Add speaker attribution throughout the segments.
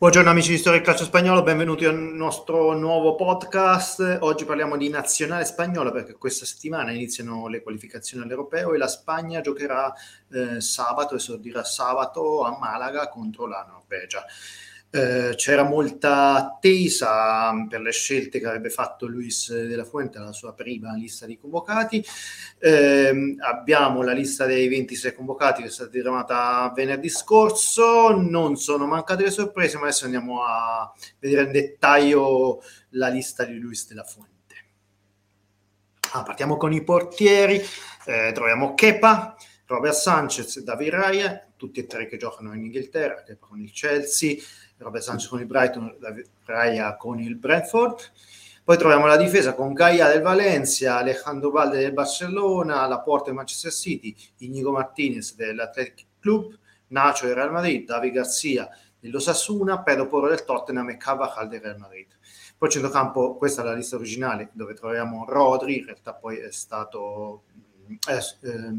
Speaker 1: Buongiorno amici di Storia del Calcio Spagnolo, benvenuti al nostro nuovo podcast. Oggi parliamo di nazionale spagnola perché questa settimana iniziano le qualificazioni all'Europeo e la Spagna giocherà eh, sabato, esordirà sabato a Malaga contro la Norvegia. Eh, c'era molta attesa per le scelte che avrebbe fatto Luis della Fuente alla sua prima lista di convocati. Eh, abbiamo la lista dei 26 convocati che è stata diramata venerdì scorso, non sono mancate le sorprese, ma adesso andiamo a vedere in dettaglio la lista di Luis della Fuente. Ah, partiamo con i portieri, eh, troviamo Kepa, Robert Sanchez, David Raya, tutti e tre che giocano in Inghilterra, Kepa con il Chelsea, Robert Sanchez con il Brighton, Raya con il Brentford. Poi troviamo la difesa con Gaia del Valencia, Alejandro Valde del Barcellona, la Porta del Manchester City, Inigo Martinez dell'Athletic Club, Nacho del Real Madrid, David Garcia dell'Osasuna, Pedro Porro del Tottenham e Cavajal del Real Madrid. Poi centrocampo, questa è la lista originale dove troviamo Rodri, in realtà poi è stato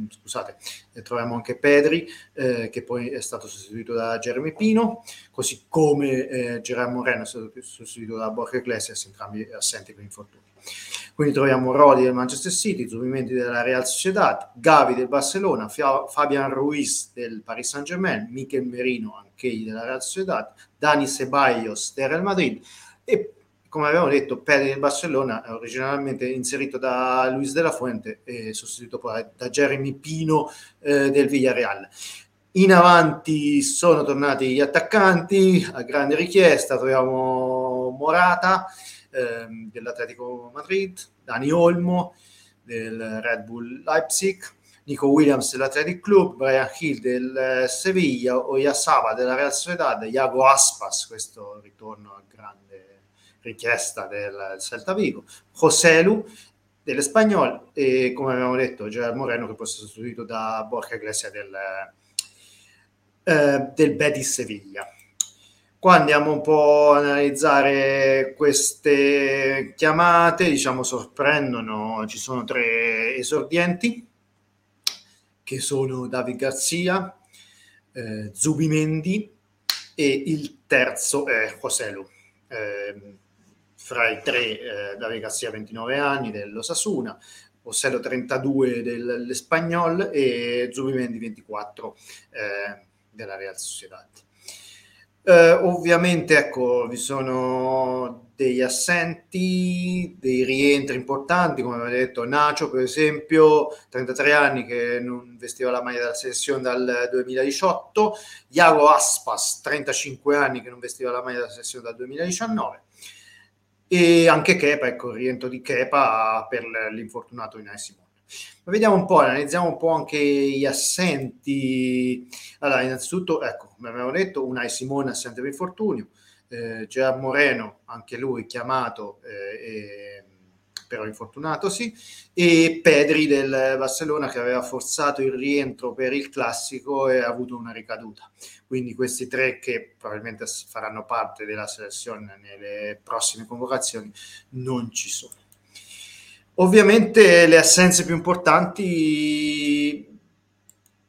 Speaker 1: scusate, troviamo anche Pedri, eh, che poi è stato sostituito da Jeremy Pino, così come eh, Gerard Moreno è stato sostituito da Borja Iglesias, entrambi assenti per infortuni. Quindi troviamo Rodi del Manchester City, Zubimendi della Real Sociedad, Gavi del Barcellona, Fabian Ruiz del Paris Saint-Germain, Michel Merino, anch'egli della Real Sociedad, Dani Ceballos del Real Madrid e come abbiamo detto, Pedri del Barcellona è originalmente inserito da Luis de la Fuente e sostituito poi da Jeremy Pino eh, del Villarreal. In avanti sono tornati gli attaccanti, a grande richiesta troviamo Morata eh, dell'Atletico Madrid, Dani Olmo del Red Bull Leipzig, Nico Williams dell'Athletic Club, Brian Hill del Sevilla, Oyasava della Real Sociedad, Iago Aspas, questo ritorno al grande richiesta del Celta Vigo, Joselu dell'Espagnol e come abbiamo detto Gerard Moreno che può essere sostituito da Borja Iglesias del, eh, del Betis Sevilla. Qua andiamo un po' a analizzare queste chiamate, diciamo sorprendono, ci sono tre esordienti che sono David Garzia, eh, Zubimendi e il terzo è Joselu. Eh, fra i tre eh, David Garcia 29 anni dell'Osasuna, Ossello 32 dell'Espagnol e Zubimendi 24 eh, della Real Sociedad. Eh, ovviamente ecco, vi sono degli assenti, dei rientri importanti, come avete detto Nacio per esempio, 33 anni che non vestiva la maglia della selezione dal 2018, Iago Aspas, 35 anni che non vestiva la maglia della selezione dal 2019 e anche Kepa, ecco, il rientro di Kepa per l'infortunato Inai Simone. Ma vediamo un po', analizziamo un po' anche gli assenti. Allora, innanzitutto, ecco, come abbiamo detto, Unai Simone assente per infortunio, eh, Gerard Moreno, anche lui chiamato eh, e però infortunato sì, e Pedri del Barcellona che aveva forzato il rientro per il classico e ha avuto una ricaduta. Quindi questi tre che probabilmente faranno parte della selezione nelle prossime convocazioni non ci sono. Ovviamente le assenze più importanti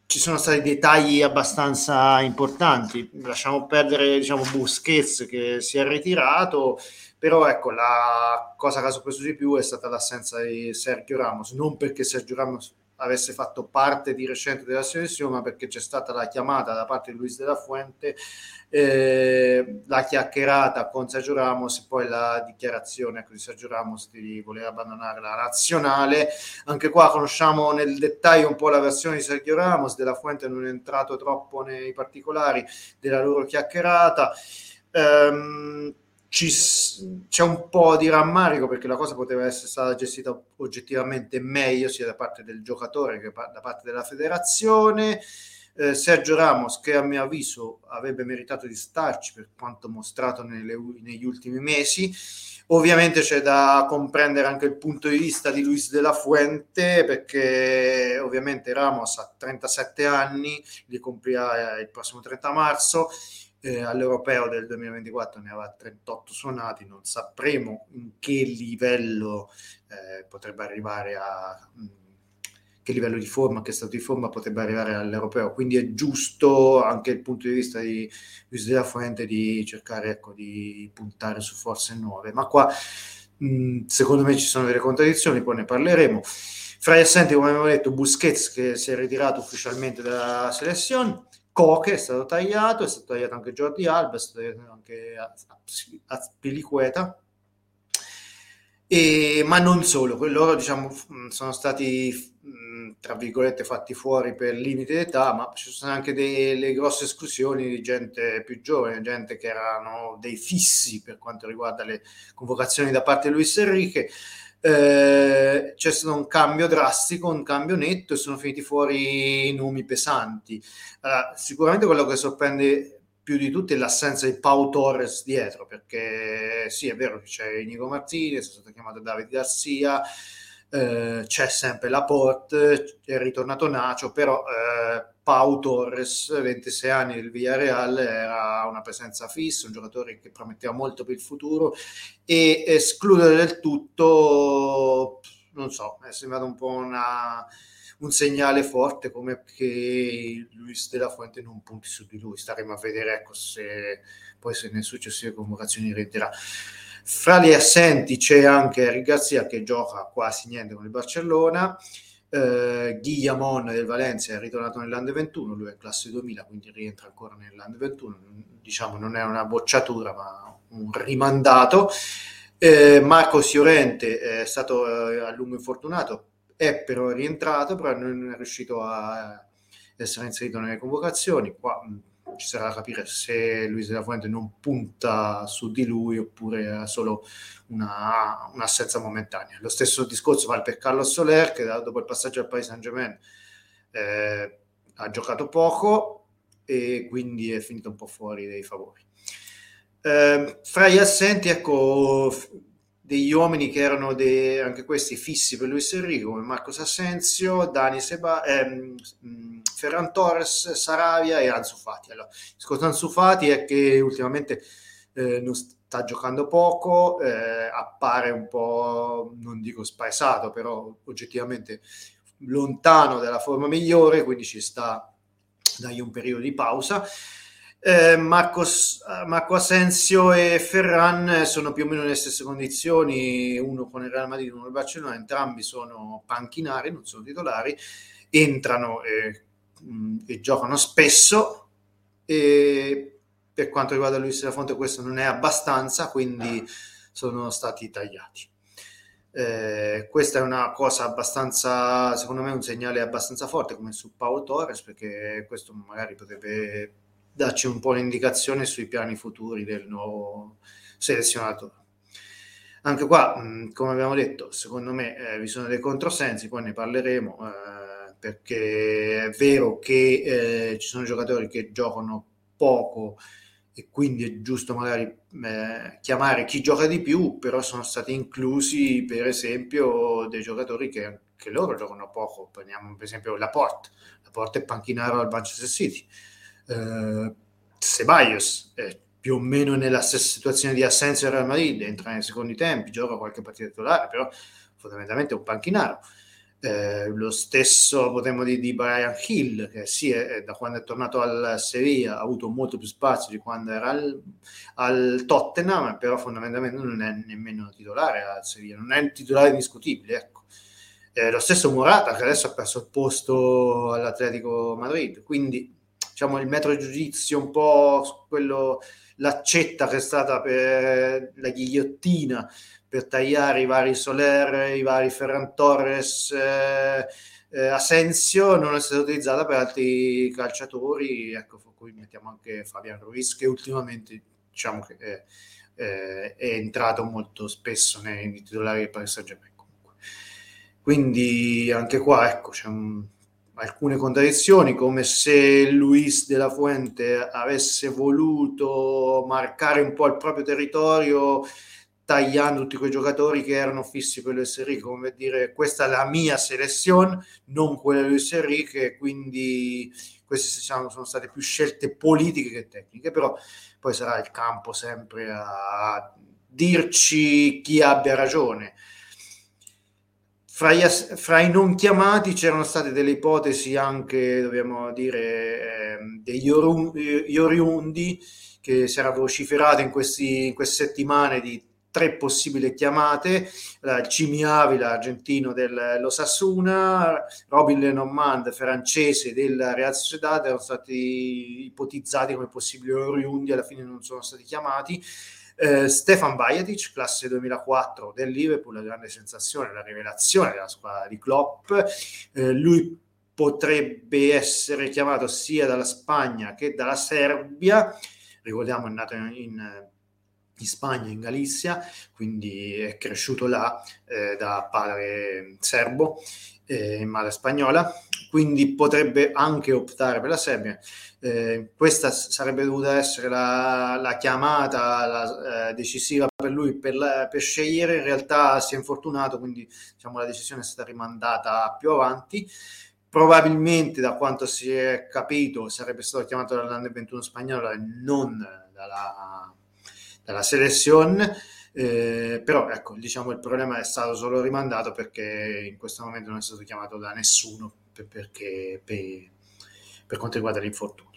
Speaker 1: ci sono stati dei tagli abbastanza importanti. Lasciamo perdere diciamo, Busquets che si è ritirato però ecco, la cosa che ha sorpreso di più è stata l'assenza di Sergio Ramos, non perché Sergio Ramos avesse fatto parte di recente della selezione, ma perché c'è stata la chiamata da parte di Luis della Fuente, eh, la chiacchierata con Sergio Ramos e poi la dichiarazione di Sergio Ramos di voler abbandonare la nazionale. Anche qua conosciamo nel dettaglio un po' la versione di Sergio Ramos, della Fuente non è entrato troppo nei particolari della loro chiacchierata. Um, ci, c'è un po' di rammarico perché la cosa poteva essere stata gestita oggettivamente meglio sia da parte del giocatore che da parte della federazione. Eh, Sergio Ramos, che a mio avviso avrebbe meritato di starci per quanto mostrato nelle, negli ultimi mesi. Ovviamente c'è da comprendere anche il punto di vista di Luis de la Fuente, perché ovviamente Ramos ha 37 anni, li compirà il prossimo 30 marzo eh, all'europeo del 2024 ne aveva 38 suonati, non sapremo in che livello eh, potrebbe arrivare a mm, che livello di forma, che stato di forma potrebbe arrivare all'europeo. Quindi è giusto anche dal punto di vista di Luis della Fuente di cercare ecco, di puntare su forze nuove. Ma qua mh, secondo me ci sono delle contraddizioni, poi ne parleremo. Fra gli assenti, come abbiamo detto, Busquets che si è ritirato ufficialmente dalla selezione, Coche è stato tagliato, è stato tagliato anche Jordi Alba, è stato tagliato anche Azpilicueta, ma non solo, loro diciamo, sono stati tra virgolette fatti fuori per limite d'età, ma ci sono anche delle grosse esclusioni di gente più giovane, gente che erano dei fissi per quanto riguarda le convocazioni da parte di Luis Enrique. Eh, c'è stato un cambio drastico, un cambio netto e sono finiti fuori nomi pesanti. Allora, sicuramente quello che sorprende più di tutti è l'assenza di Pau Torres dietro, perché sì, è vero che c'è Inigo Martinez, è stato chiamato David Garcia, eh, c'è sempre Laporte, è ritornato Nacio, però eh, Pau Torres, 26 anni del Villarreal, era una presenza fissa, un giocatore che prometteva molto per il futuro e escludere del tutto, non so, è sembrato un po' una un segnale forte come che Luis della Fuente non punti su di lui. Staremo a vedere ecco, se poi se nelle successive convocazioni renderà. Fra gli assenti c'è anche Eric Garzia che gioca quasi niente con il Barcellona. Eh, Guillamon del Valencia è ritornato nell'Under 21, lui è classe 2000, quindi rientra ancora nell'Under 21. Diciamo non è una bocciatura, ma un rimandato. Eh, Marco Siorente è stato eh, a lungo infortunato, è però rientrato, però non è riuscito a essere inserito nelle convocazioni. Qua ci sarà da capire se Luis della Fuente non punta su di lui oppure ha solo una, un'assenza momentanea. Lo stesso discorso vale per Carlos Soler che dopo il passaggio al Paris Saint-Germain eh, ha giocato poco e quindi è finito un po' fuori dai favori. Eh, fra gli assenti, ecco, degli uomini che erano de, anche questi fissi per Luis Enrico, come Marcos Asensio, Dani Seba, ehm, Ferran Torres, Saravia e Ansu Fati. Allora, il discorso Ansu Fati è che ultimamente eh, non sta giocando poco, eh, appare un po', non dico spaesato, però oggettivamente lontano dalla forma migliore, quindi ci sta dagli un periodo di pausa. Eh, Marcos, Marco Asensio e Ferran sono più o meno nelle stesse condizioni, uno con il Real Madrid uno con il Barcellona, entrambi sono panchinari, non sono titolari, entrano e, mm, e giocano spesso. E per quanto riguarda Luis della Fonte questo non è abbastanza, quindi sono stati tagliati. Eh, questa è una cosa abbastanza, secondo me, un segnale abbastanza forte come su Paolo Torres, perché questo magari potrebbe darci un po' un'indicazione sui piani futuri del nuovo selezionatore. Anche qua, come abbiamo detto, secondo me eh, vi sono dei controsensi, poi ne parleremo, eh, perché è vero che eh, ci sono giocatori che giocano poco e quindi è giusto magari eh, chiamare chi gioca di più, però sono stati inclusi per esempio dei giocatori che, che loro giocano poco, prendiamo per esempio Laporte, Laporte è panchinaro al Manchester City, eh, Ceballos è più o meno nella stessa situazione di Asensio Real Madrid, entra nei secondi tempi, gioca qualche partita titolare, però fondamentalmente è un panchinaro. Eh, lo stesso potremmo dire di Brian Hill, che sì, è, da quando è tornato al Sevilla ha avuto molto più spazio di quando era al, al Tottenham, però fondamentalmente non è nemmeno titolare al Sevilla, non è un titolare indiscutibile. Ecco. Eh, lo stesso Morata, che adesso ha perso il posto all'Atletico Madrid, quindi diciamo, il metro giudizio, un po' quello, l'accetta che è stata per la ghigliottina per tagliare i vari Soler, i vari Ferran Torres, eh, eh, Asensio, non è stata utilizzata per altri calciatori, ecco, qui mettiamo anche Fabian Ruiz che ultimamente diciamo che è, è, è entrato molto spesso nei titolari del Paris Saint-Germain. Quindi anche qua ecco, c'è un, alcune contraddizioni, come se Luis de la Fuente avesse voluto marcare un po' il proprio territorio tagliando tutti quei giocatori che erano fissi per Luis Enrique, come dire questa è la mia selezione, non quella di Luis Enrique, quindi queste diciamo, sono state più scelte politiche che tecniche, però poi sarà il campo sempre a dirci chi abbia ragione Fra, gli, fra, i non chiamati c'erano state delle ipotesi anche, dobbiamo dire, eh, degli oriundi che si era vociferato in, questi, in queste settimane di tre possibili chiamate, il Cimi Avila, argentino dell'Osassuna, Robin Lenormand, francese della Real Sociedad, erano stati ipotizzati come possibili oriundi, alla fine non sono stati chiamati. Eh, Stefan Bajatic, classe 2004 del Liverpool, la grande sensazione, la rivelazione della squadra di Klopp. Eh, lui potrebbe essere chiamato sia dalla Spagna che dalla Serbia. Ricordiamo, è nato in, in in Spagna, in Galizia, quindi è cresciuto là eh, da padre serbo e eh, madre spagnola, quindi potrebbe anche optare per la Serbia. Eh, questa sarebbe dovuta essere la, la chiamata la, eh, decisiva per lui per, la, per, scegliere, in realtà si è infortunato, quindi diciamo, la decisione è stata rimandata più avanti. Probabilmente, da quanto si è capito, sarebbe stato chiamato dall'Under 21 spagnola e non dalla dalla selezione. Eh, però ecco, diciamo il problema è stato solo rimandato perché in questo momento non è stato chiamato da nessuno per, perché, per, per quanto riguarda l'infortunio.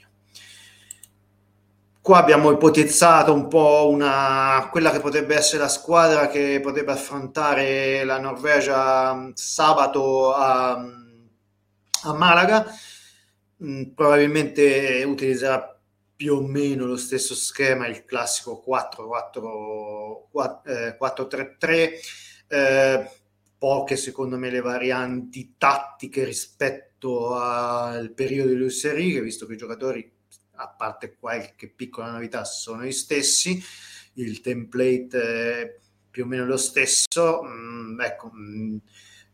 Speaker 1: Qua abbiamo ipotizzato un po' una, quella che potrebbe essere la squadra che potrebbe affrontare la Norvegia mm, sabato a, a Malaga. Mm, probabilmente utilizzerà più o meno lo stesso schema, il classico 4-3-3, eh, eh, poche secondo me le varianti tattiche rispetto al periodo di Luis Enrique, visto che i giocatori, a parte qualche piccola novità, sono gli stessi, il template è più o meno lo stesso, mm, ecco, mm,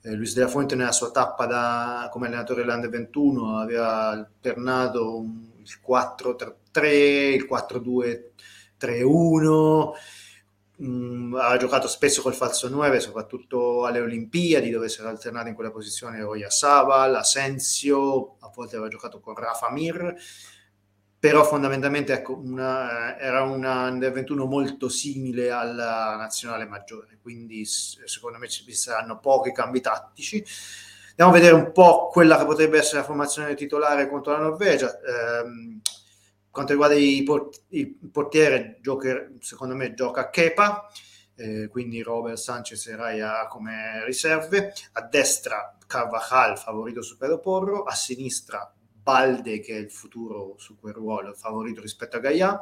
Speaker 1: eh, Luis della Fuente nella sua tappa da, come allenatore dell'Under 21 aveva alternato un, il 4-3 3, il 4-2-3-1, mm, ha giocato spesso col falso 9, soprattutto alle Olimpiadi, dove si era alternato in quella posizione Oyarzabal, Asensio, a volte aveva giocato con Rafa Mir, però fondamentalmente ecco, una, era una under 21 molto simile alla nazionale maggiore, quindi secondo me ci saranno pochi cambi tattici. Andiamo a vedere un po' quella che potrebbe essere la formazione titolare contro la Norvegia. Eh, quanto riguarda il portiere, Joker, secondo me gioca Kepa, eh, quindi Robert Sanchez e Raya come riserve. A destra Carvajal, favorito su Pedro Porro. A sinistra Balde, che è il futuro su quel ruolo, favorito rispetto a Gaia.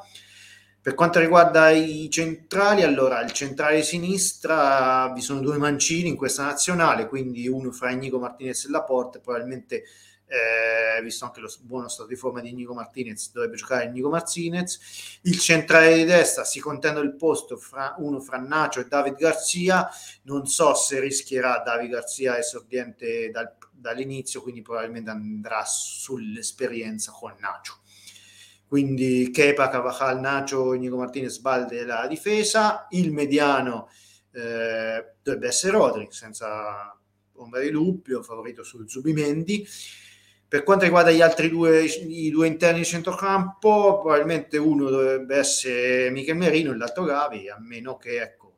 Speaker 1: Per quanto riguarda i centrali, allora il centrale sinistra vi sono due mancini in questa nazionale, quindi uno fra Inigo Martinez e Laporte, probabilmente eh, visto anche lo buono stato di forma di Nico Martinez, dovrebbe giocare Nico Martinez. Il centrale di destra si contende il posto fra uno fra Nacio e David Garzia. Non so se rischierà David Garzia esordiente dal, dall'inizio, quindi probabilmente andrà sull'esperienza con Nacio. Quindi Kepa, Cavajal, Nacho, Nico Martinez, Balde la difesa. Il mediano eh, dovrebbe essere Rodri, senza ombra di dubbio, favorito sul Zubimendi per quanto riguarda gli altri due, i due interni di centrocampo, probabilmente uno dovrebbe essere Michel Merino e l'altro Gavi, a meno che ecco,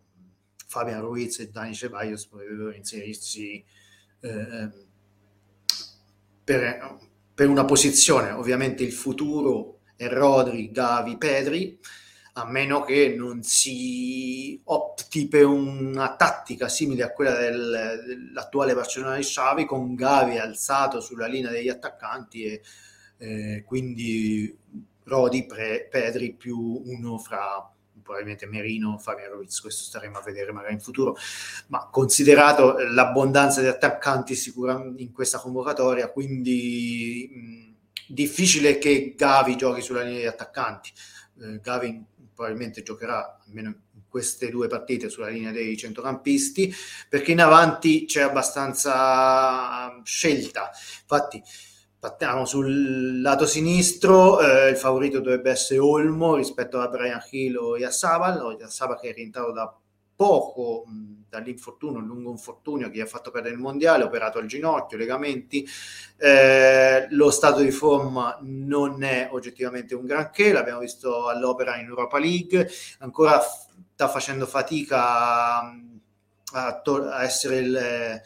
Speaker 1: Fabian Ruiz e Dani Ceballos potrebbero inserirsi eh, per, per, una posizione. Ovviamente il futuro Rodri, Gavi, Pedri a meno che non si opti per una tattica simile a quella del, dell'attuale Barcellona di Xavi con Gavi alzato sulla linea degli attaccanti e eh, quindi Rodi, Pre, Pedri più uno fra probabilmente Merino, Ruiz, questo staremo a vedere magari in futuro, ma considerato l'abbondanza di attaccanti sicuramente in questa convocatoria, quindi mh, difficile che Gavi giochi sulla linea di attaccanti. Eh, Gavi probabilmente giocherà almeno in queste due partite sulla linea dei centrocampisti, perché in avanti c'è abbastanza scelta. Infatti, partiamo sul lato sinistro, eh, il favorito dovrebbe essere Olmo rispetto a Brian Hill o Yassabal, Yassabal che è rientrato da poco dall'infortunio, un lungo infortunio che gli ha fatto perdere il mondiale, operato al ginocchio, legamenti. Eh, lo stato di forma non è oggettivamente un granché, l'abbiamo visto all'opera in Europa League, ancora f- sta facendo fatica a, to- a essere il,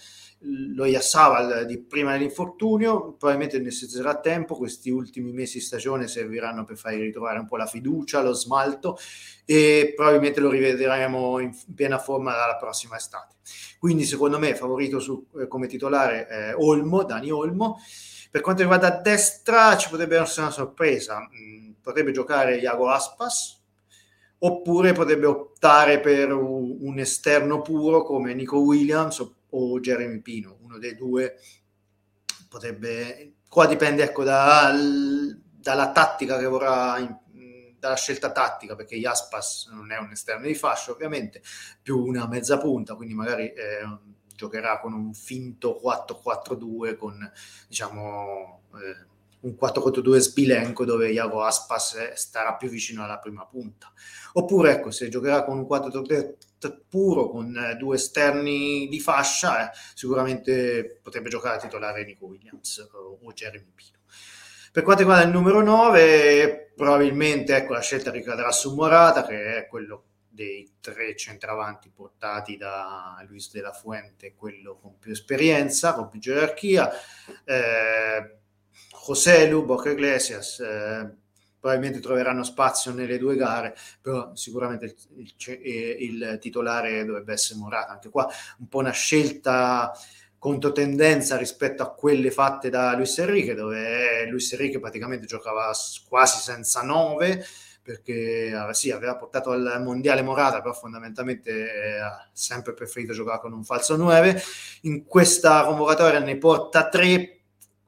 Speaker 1: lo Yassabal di prima dell'infortunio, probabilmente ne necessiterà tempo, questi ultimi mesi di stagione serviranno per fargli ritrovare un po' la fiducia, lo smalto e probabilmente lo rivedremo in piena forma dalla prossima estate. Quindi secondo me favorito su, eh, come titolare eh, Olmo, Dani Olmo. Per quanto riguarda a destra ci potrebbe essere una sorpresa, mm, potrebbe giocare Iago Aspas, oppure potrebbe optare per un esterno puro come Nico Williams o Jeremy Pino, uno dei due potrebbe... Qua dipende ecco, da, dalla tattica che vorrà, dalla scelta tattica, perché Jaspas non è un esterno di fascia ovviamente, più una mezza punta, quindi magari eh, giocherà con un finto 4-4-2 con diciamo... Eh, un 4-4-2 sbilenco dove Iago Aspas starà più vicino alla prima punta. Oppure, ecco, se giocherà con un 4-3 puro con eh, due esterni di fascia, eh, sicuramente potrebbe giocare a titolare Nico Williams o, o Jeremy Pino. Per quanto riguarda il numero 9, probabilmente ecco, la scelta ricadrà su Morata, che è quello dei tre centravanti portati da Luis de la Fuente, quello con più esperienza, con più gerarchia. Eh, José Lu, Boca Iglesias, eh, probabilmente troveranno spazio nelle due gare, però sicuramente il, il, eh, il, titolare dovrebbe essere Morata. Anche qua un po' una scelta controtendenza rispetto a quelle fatte da Luis Enrique, dove Luis Enrique praticamente giocava quasi senza nove, perché sì, aveva portato al mondiale Morata, però fondamentalmente eh, ha sempre preferito giocare con un falso 9. In questa convocatoria ne porta tre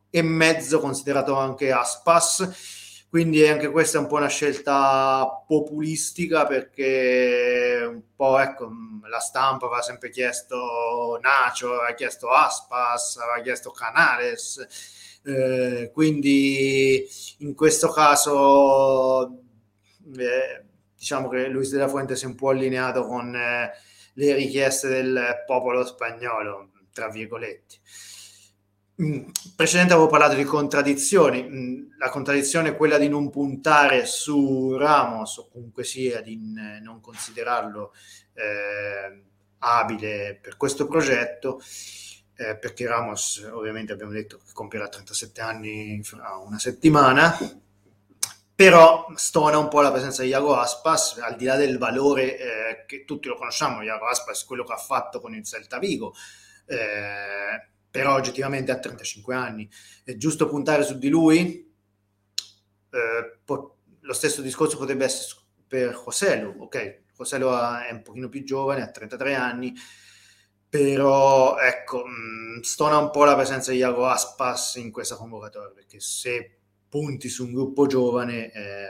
Speaker 1: e mezzo, considerato anche Aspas. Quindi anche questa è un po' una scelta populistica perché un po' ecco, la stampa aveva sempre chiesto Nacho, aveva chiesto Aspas, aveva chiesto Canales. Eh, quindi in questo caso eh, diciamo che Luis de la Fuente si è un po' allineato con eh, le richieste del popolo spagnolo, tra virgolette. Mm, precedente avevo parlato di contraddizioni, mm, la contraddizione è quella di non puntare su Ramos o comunque sia di non considerarlo eh, abile per questo progetto, eh, perché Ramos ovviamente abbiamo detto che compierà 37 anni fra una settimana, però stona un po' la presenza di Iago Aspas, al di là del valore eh, che tutti lo conosciamo, Iago Aspas, quello che ha fatto con il Celta Vigo. Eh, però oggettivamente ha 35 anni. È giusto puntare su di lui? Eh, po- lo stesso discorso potrebbe essere per Joselu, ok? Joselu è un pochino più giovane, ha 33 anni, però ecco, mh, mm, stona un po' la presenza di Iago Aspas in questa convocatoria, perché se punti su un gruppo giovane, eh,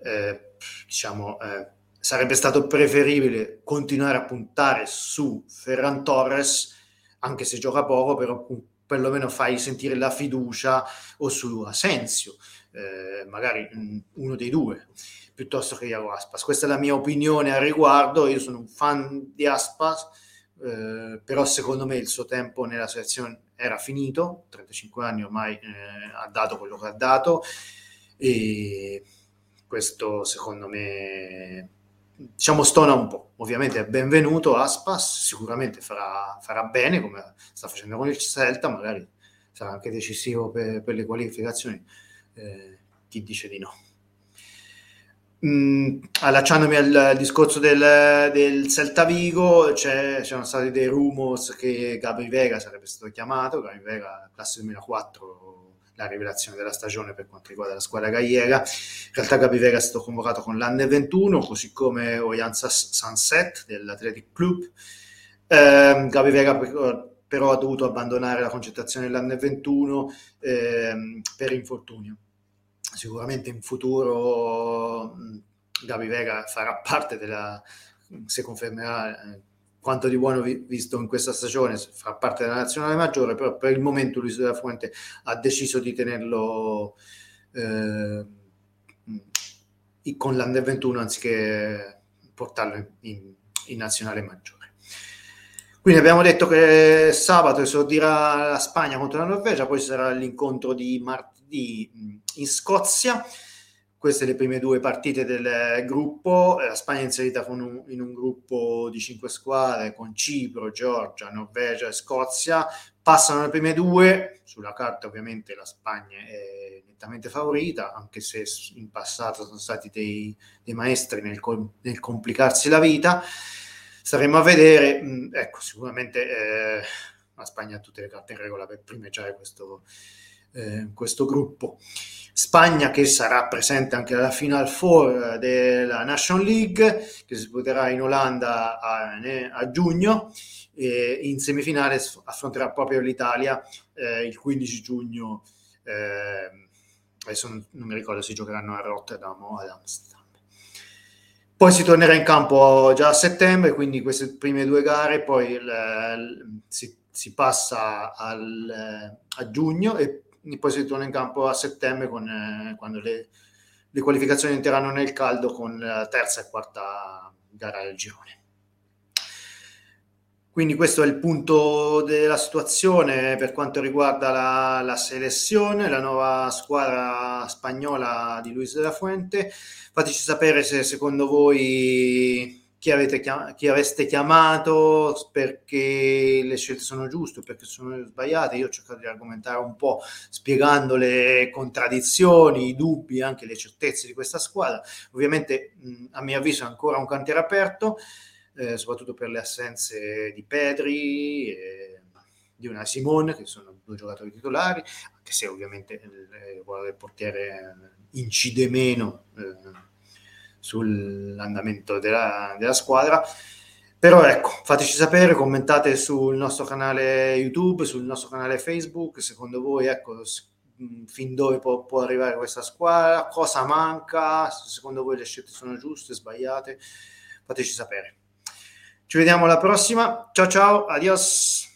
Speaker 1: eh, diciamo, eh, sarebbe stato preferibile continuare a puntare su Ferran Torres, anche se gioca poco, però perlomeno fai sentire la fiducia o su Asensio, eh, magari uno dei due, piuttosto che Iago Aspas. Questa è la mia opinione al riguardo, io sono un fan di Aspas, eh, però secondo me il suo tempo nella selezione era finito, 35 anni ormai eh, ha dato quello che ha dato e questo secondo me diciamo stona un po'. Ovviamente è benvenuto Aspas, sicuramente farà, farà, bene come sta facendo con il Celta, magari sarà anche decisivo per, per le qualificazioni. Eh, chi dice di no? Mm, allacciandomi al discorso del, del Celta Vigo, c'erano stati dei rumors che Gabri Vega sarebbe stato chiamato, Gabri Vega classe 2004 la rivelazione della stagione per quanto riguarda la squadra gallega. In realtà Gabivera è stato convocato con l'Anne 21, così come Oyanza Sunset dell'Athletic Club. Eh, Gabivera però ha dovuto abbandonare la concentrazione dell'Anne 21 eh, per infortunio. Sicuramente in futuro Gabi Vega farà parte della, se confermerà eh, quanto di buono vi, visto in questa stagione, fa parte della nazionale maggiore, però per il momento Luis della Fuente ha deciso di tenerlo eh, con l'Under 21 anziché portarlo in, in, nazionale maggiore. Quindi abbiamo detto che sabato esordirà la Spagna contro la Norvegia, poi sarà l'incontro di martedì in Scozia queste le prime due partite del gruppo, la Spagna è inserita un, in un gruppo di cinque squadre con Cipro, Georgia, Norvegia e Scozia, passano le prime due, sulla carta ovviamente la Spagna è nettamente favorita, anche se in passato sono stati dei, dei maestri nel, nel, complicarsi la vita, staremo a vedere, mm, ecco sicuramente eh, la Spagna ha tutte le carte in regola per primeggiare questo, eh, questo gruppo. Spagna che sarà presente anche alla Final Four della National League che si disputerà in Olanda a, a giugno e in semifinale affronterà proprio l'Italia eh, il 15 giugno eh, adesso non, non, mi ricordo se giocheranno a Rotterdam o ad Amsterdam. Poi si tornerà in campo già a settembre quindi queste prime due gare poi il, il, si, si, passa al, a giugno e poi si torna in campo a settembre con, eh, quando le, le, qualificazioni entreranno nel caldo con la terza e quarta gara del girone. Quindi questo è il punto della situazione per quanto riguarda la, la selezione, la nuova squadra spagnola di Luis de la Fuente. Fateci sapere se secondo voi chi, avete chiam- chi aveste chiamato perché le scelte sono giuste, perché sono sbagliate. Io ho cercato di argomentare un po' spiegando le contraddizioni, i dubbi, anche le certezze di questa squadra. Ovviamente, mh, a mio avviso, è ancora un cantiere aperto, eh, soprattutto per le assenze di Pedri. E di una Simone, che sono due giocatori titolari, anche se ovviamente il, il portiere incide meno eh, sull'andamento della, della squadra. Però ecco, fateci sapere, commentate sul nostro canale YouTube, sul nostro canale Facebook, secondo voi ecco, fin dove può, può, arrivare questa squadra, cosa manca, secondo voi le scelte sono giuste, sbagliate, fateci sapere. Ci vediamo alla prossima, ciao ciao, adios.